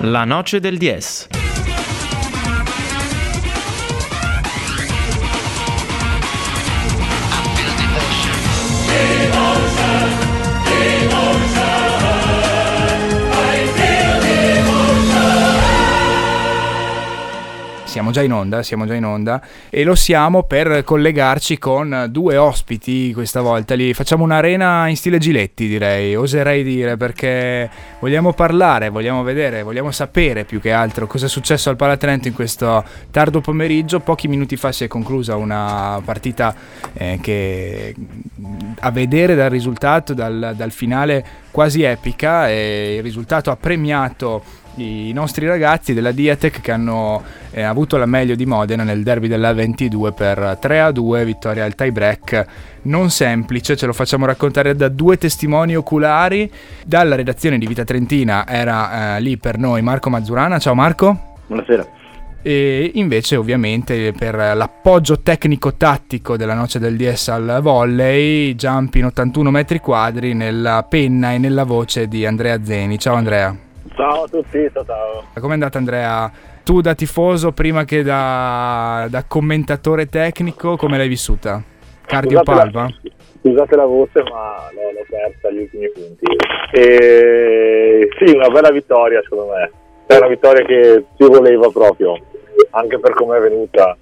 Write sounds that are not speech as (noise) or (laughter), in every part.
La noce del 10. Siamo già in onda, siamo già in onda e lo siamo per collegarci con due ospiti questa volta. Li facciamo un'arena in stile Giletti, direi, oserei dire, perché vogliamo parlare, vogliamo vedere, vogliamo sapere più che altro cosa è successo al Palatrento in questo tardo pomeriggio. Pochi minuti fa si è conclusa una partita eh, che a vedere dal risultato, dal, dal finale quasi epica e il risultato ha premiato i nostri ragazzi della Diatec che hanno eh, avuto la meglio di Modena nel derby della 22 per 3 a 2, vittoria al tie break non semplice, ce lo facciamo raccontare da due testimoni oculari. Dalla redazione di Vita Trentina era eh, lì per noi Marco Mazzurana. Ciao Marco. Buonasera. E invece ovviamente per l'appoggio tecnico-tattico della noce del DS al volley, jump in 81 metri quadri nella penna e nella voce di Andrea Zeni. Ciao Andrea. Ciao a tutti, ciao ciao. Come è andata Andrea? Tu da tifoso prima che da, da commentatore tecnico, come l'hai vissuta? Cardio palva? scusate la voce ma l'ho, l'ho persa agli ultimi punti. E, sì, una bella vittoria secondo me. È una vittoria che si voleva proprio, anche per come è venuta.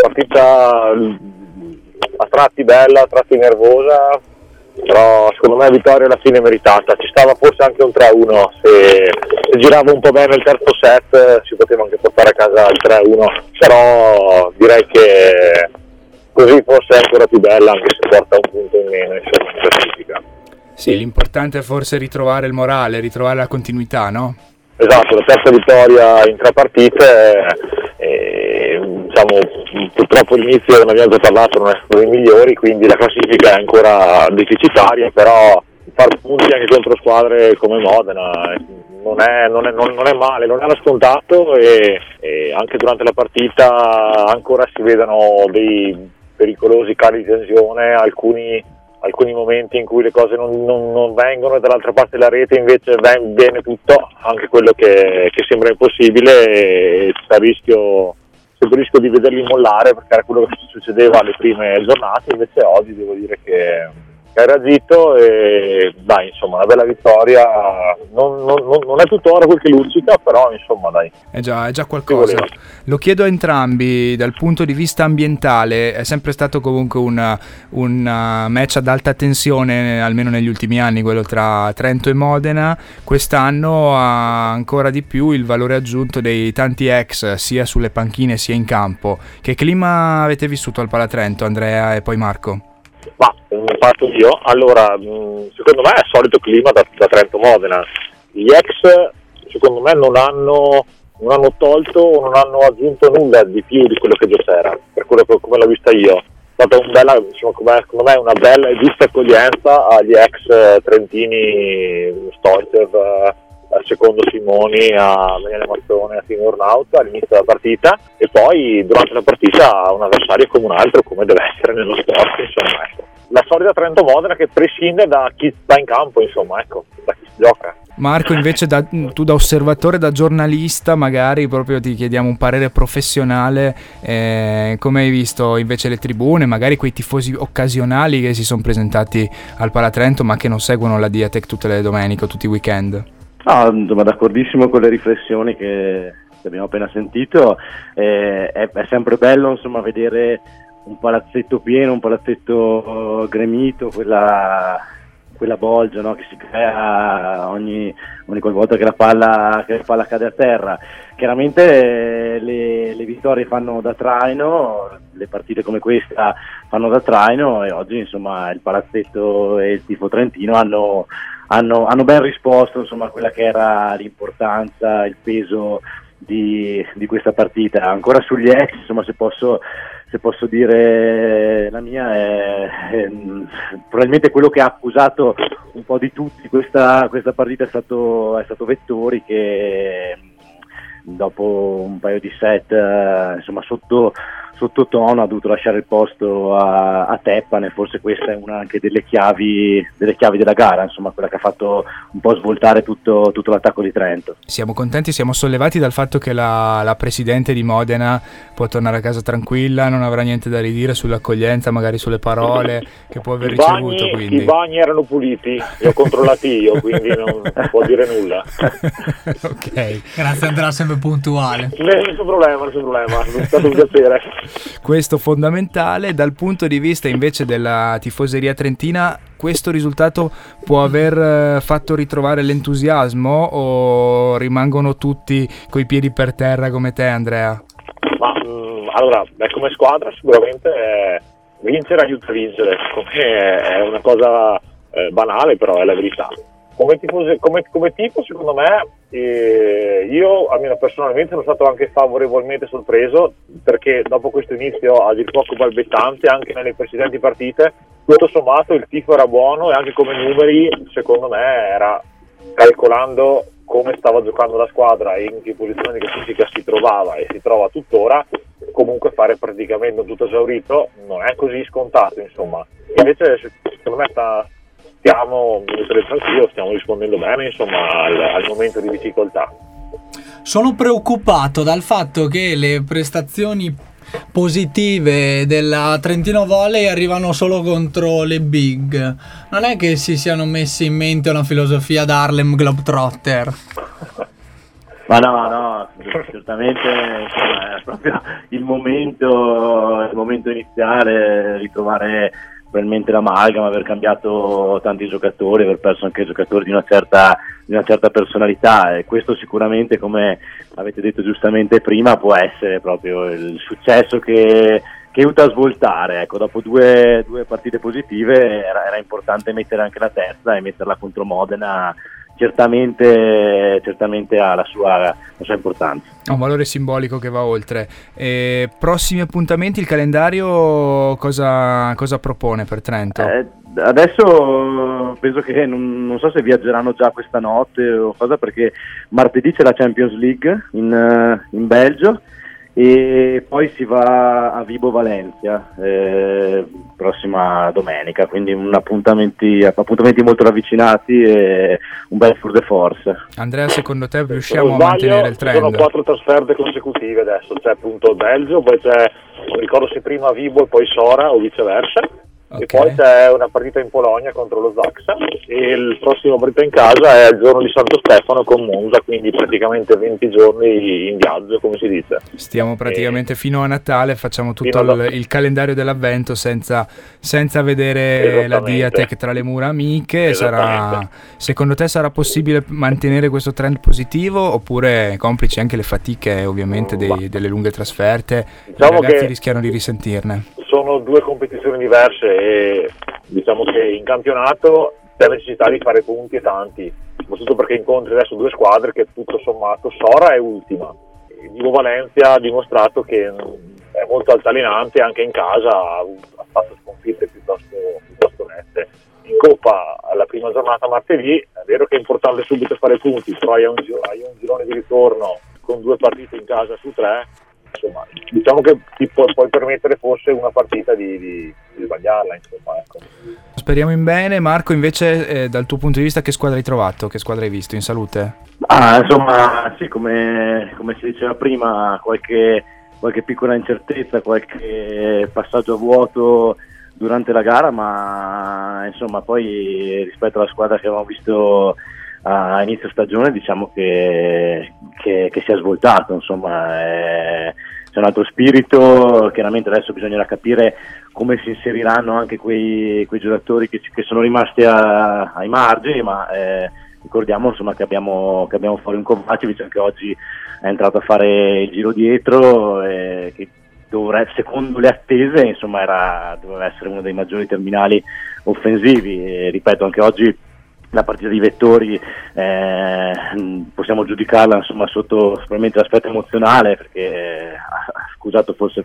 Partita a tratti bella, a tratti nervosa, però secondo me vittoria alla fine meritata, ci stava forse anche un 3-1, se, se, girava un po' bene il terzo set si poteva anche portare a casa il 3-1, però direi che così forse è ancora più bella anche se porta un punto in meno in classifica. Sì, l'importante è forse ritrovare il morale, ritrovare la continuità, no? Esatto, la terza vittoria in tre partite, e, diciamo, purtroppo l'inizio, ne abbiamo già parlato, non è stato dei migliori, quindi la classifica è ancora deficitaria, però fare punti anche contro squadre come Modena non è, non è, non è male, non era scontato e, e, anche durante la partita ancora si vedono dei pericolosi cali di tensione, alcuni alcuni momenti in cui le cose non, non, non vengono e dall'altra parte della rete invece viene tutto, anche quello che, che sembra impossibile e c'è il rischio, rischio di vederli mollare perché era quello che succedeva alle prime giornate, invece oggi devo dire che ha reagito e dai insomma una bella vittoria. Non, non, non, è tuttora quel che luccica però insomma dai. È già, è già qualcosa. lo chiedo a entrambi dal punto di vista ambientale è sempre stato comunque un, un match ad alta tensione almeno negli ultimi anni quello tra Trento e Modena. Quest'anno ha ancora di più il valore aggiunto dei tanti ex sia sulle panchine sia in campo. Che clima avete vissuto al Palatrento Andrea e poi Marco? Ma parto io, allora mm, secondo me è solito clima da, da Trento Modena. Gli ex secondo me non hanno, non hanno tolto o non hanno aggiunto nulla di più di quello che già c'era, per quello che come l'ho vista io. È stata un bella, insomma, secondo me una bella e giusta accoglienza agli ex eh, trentini Stoicev, eh, secondo Simoni, a Daniele Mazzone, a Timur Nauta all'inizio della partita e poi durante la partita un avversario come un altro, come deve essere nello sport, insomma, ecco. La solita Trento Modena che prescinde da chi sta in campo, insomma, ecco, da chi si gioca. Marco, invece da, tu da osservatore, da giornalista, magari proprio ti chiediamo un parere professionale, eh, come hai visto invece le tribune, magari quei tifosi occasionali che si sono presentati al Palatrento ma che non seguono la Diatec tutte le domeniche o tutti i weekend? No, insomma, d'accordissimo con le riflessioni che abbiamo appena sentito. Eh, è, è, sempre bello insomma, vedere un palazzetto pieno, un palazzetto gremito, quella, quella bolgia no, che si crea ogni, ogni volta che la, palla, che la, palla, cade a terra. Chiaramente le, le, vittorie fanno da traino, le partite come questa fanno da traino e oggi insomma, il palazzetto e il tifo trentino hanno hanno, hanno ben risposto insomma, a quella che era l'importanza, il peso di, di questa partita. Ancora sugli ex, insomma, se posso, se posso dire la mia, è, è, probabilmente quello che ha accusato un po' di tutti questa, questa partita è stato, è stato Vettori che dopo un paio di set insomma, sotto, sottotono ha dovuto lasciare il posto a, a Teppane, forse questa è una anche delle chiavi, delle chiavi, della gara, insomma quella che ha fatto un po' svoltare tutto, tutto l'attacco di Trento. Siamo contenti, siamo sollevati dal fatto che la, la, Presidente di Modena può tornare a casa tranquilla, non avrà niente da ridire sull'accoglienza, magari sulle parole che può aver I ricevuto. Bagni, quindi. I bagni erano puliti, li ho controllati io, quindi non può dire nulla. (laughs) ok. Grazie Andrea, sempre puntuale. Nessun problema, nessun problema, è stato un piacere. Questo fondamentale dal punto di vista invece della tifoseria trentina, questo risultato può aver fatto ritrovare l'entusiasmo o rimangono tutti coi piedi per terra come te Andrea? Ma mh, allora, beh, come squadra sicuramente eh, vincere aiuta a vincere, come è una cosa eh, banale però è la verità. Come, tifose, come, come tipo secondo me eh, io almeno personalmente sono stato anche favorevolmente sorpreso perché dopo questo inizio a dir poco balbettante anche nelle precedenti partite. Tutto sommato il tifo era buono e anche come numeri secondo me era calcolando come stava giocando la squadra e in che posizione di classifica si trovava e si trova tuttora comunque fare praticamente tutto esaurito non è così scontato insomma. Invece secondo me sta, stiamo, stiamo rispondendo bene insomma, al, al momento di difficoltà. Sono preoccupato dal fatto che le prestazioni positive della Trentino Volley arrivano solo contro le big. Non è che si siano messi in mente una filosofia da Harlem Globetrotter. (laughs) Ma no, no, certamente insomma, è proprio il momento, il momento iniziale, ritrovare probabilmente l'amalgama, aver cambiato tanti giocatori, aver perso anche giocatori di una certa, di una certa personalità e questo sicuramente, come avete detto giustamente prima, può essere proprio il successo che, che aiuta a svoltare. Ecco, dopo due, due partite positive era, era, importante mettere anche la terza e metterla contro Modena certamente, certamente ha la sua, la sua, importanza. Ha un valore simbolico che va oltre. E prossimi appuntamenti, il calendario cosa, cosa propone per Trento? Eh, adesso penso che non, non, so se viaggeranno già questa notte o cosa perché martedì c'è la Champions League in, in Belgio e poi si va a Vibo Valencia eh, prossima domenica quindi appuntamenti, appuntamenti, molto ravvicinati e un bel tour de force Andrea secondo te riusciamo a mantenere il trend? sono quattro trasferte consecutive adesso c'è appunto Belgio poi c'è non ricordo se prima Vibo e poi Sora o viceversa Okay. E poi c'è una partita in Polonia contro lo Zaxa e il prossimo partita in casa è il giorno di Santo Stefano con Monza, quindi praticamente 20 giorni in viaggio, come si dice. Stiamo praticamente e fino a Natale, facciamo tutto il, il, calendario dell'avvento senza, senza vedere la Diatec tra le mura amiche. Sarà, secondo te sarà possibile mantenere questo trend positivo oppure complici anche le fatiche ovviamente dei, delle lunghe trasferte? Diciamo I ragazzi rischiano di risentirne sono due competizioni diverse diciamo che in campionato c'è necessità di fare punti e tanti, soprattutto perché incontri adesso due squadre che tutto sommato Sora è ultima. Vivo Valencia ha dimostrato che è molto altalenante anche in casa, ha fatto sconfitte piuttosto, piuttosto nette. In Coppa alla prima giornata martedì è vero che è importante subito fare punti, però hai un, hai un girone di ritorno con due partite in casa su tre insomma, diciamo che ti può, puoi permettere forse una partita di, di, di sbagliarla. Insomma, ecco. Speriamo in bene. Marco, invece, eh, dal tuo punto di vista, che squadra hai trovato? Che squadra hai visto in salute? Ah, insomma, sì, come, come si diceva prima, qualche, qualche piccola incertezza, qualche passaggio a vuoto durante la gara, ma insomma, poi rispetto alla squadra che avevamo visto a inizio stagione diciamo che, che, che si è svoltato, insomma è, c'è un altro spirito, chiaramente adesso bisognerà capire come si inseriranno anche quei, quei giocatori che, che, sono rimasti a, ai margini, ma eh, ricordiamo insomma, che, abbiamo, che abbiamo fuori un Kovacevic che oggi è entrato a fare il giro dietro e che dovrebbe, secondo le attese insomma, era, doveva essere uno dei maggiori terminali offensivi. E, ripeto anche oggi la partita di Vettori eh, possiamo giudicarla insomma, sotto probabilmente l'aspetto emozionale perché eh, ha scusato forse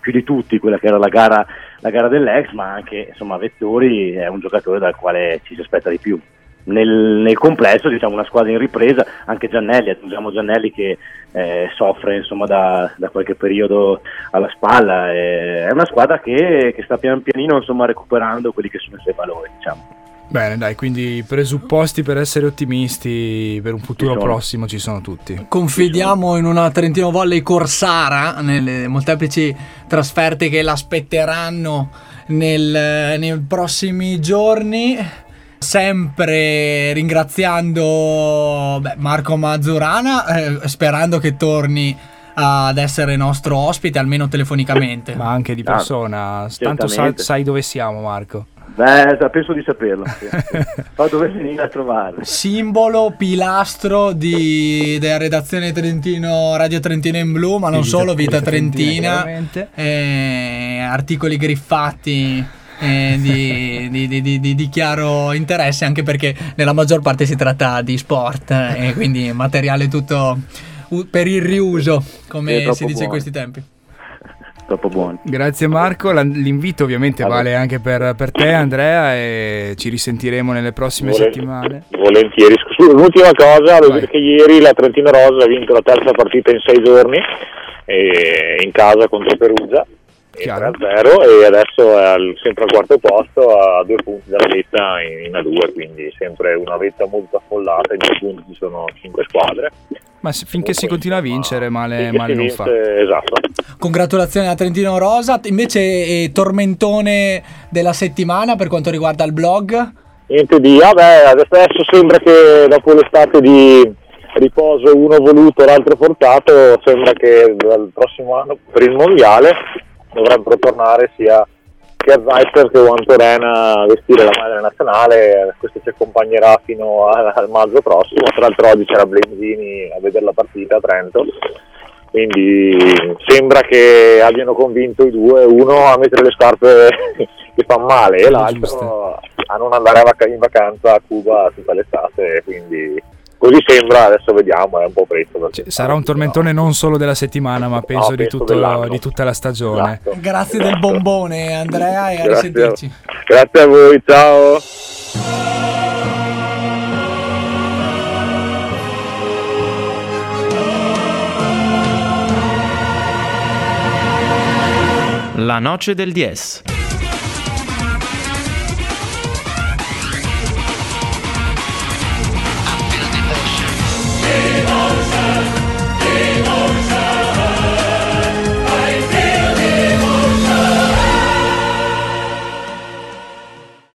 più di tutti quella che era la gara, la gara dell'ex ma anche insomma, Vettori è un giocatore dal quale ci si aspetta di più nel, nel, complesso diciamo una squadra in ripresa, anche Giannelli, aggiungiamo Giannelli che eh, soffre insomma, da, da, qualche periodo alla spalla, eh, è una squadra che, che sta pian pianino insomma, recuperando quelli che sono i suoi valori. Diciamo. Bene, dai, quindi i presupposti per essere ottimisti per un futuro ci prossimo ci sono tutti. Confidiamo in una Trentino Volley Corsara nelle molteplici trasferte che l'aspetteranno nel, nei prossimi giorni sempre ringraziando beh, Marco Mazzurana, eh, sperando che torni ad essere nostro ospite, almeno telefonicamente. Ma anche di persona, ah, tanto sa, sai dove siamo Marco. Beh, penso di saperlo. (laughs) Sì. so dove venire a trovare. Simbolo, pilastro di, della redazione Trentino, Radio Trentino in Blu, ma non solo, Vita, Vita Trentina. Trentina eh, articoli griffati eh, di, di, di, di, chiaro interesse, anche perché nella maggior parte si tratta di sport eh, e quindi materiale tutto per il riuso, come si dice buono. in questi tempi troppo buoni. Grazie Marco, l'invito ovviamente vale anche per, per, te Andrea e ci risentiremo nelle prossime Volent- settimane. Volentieri. L'ultima cosa, devo dire che ieri la Trentino Rosa ha vinto la terza partita in sei giorni in casa contro Perugia. 3-0 e adesso è al, sempre al quarto posto a due punti dalla vetta in, in A2 quindi sempre una vetta molto affollata. In due punti ci sono cinque squadre ma se, finché si continua a vincere male, male non fa. esatto. Congratulazioni a Trentino Rosa. Invece eh, tormentone della settimana per quanto riguarda il blog? Niente di vabbè adesso sembra che dopo l'estate di riposo uno voluto l'altro portato sembra che dal prossimo anno per il mondiale dovrebbero tornare sia, sia Zweiter che Juan Torena a vestire la maglia nazionale, questo ci accompagnerà fino a, al maggio prossimo, tra l'altro oggi c'era Blenzini a vedere la partita a Trento, quindi sembra che abbiano convinto i due, uno a mettere le scarpe (laughs) che fanno male e l'altro a non andare in vacanza a Cuba tutta l'estate, quindi Così sembra, adesso vediamo, è un po' presto. Cioè, sarà un tormentone non solo della settimana, ma penso, no, penso di, tutto, di, tutta la stagione. Esatto. Grazie del bombone, Andrea, e a risentirci. Grazie a voi, ciao. La noce del DS.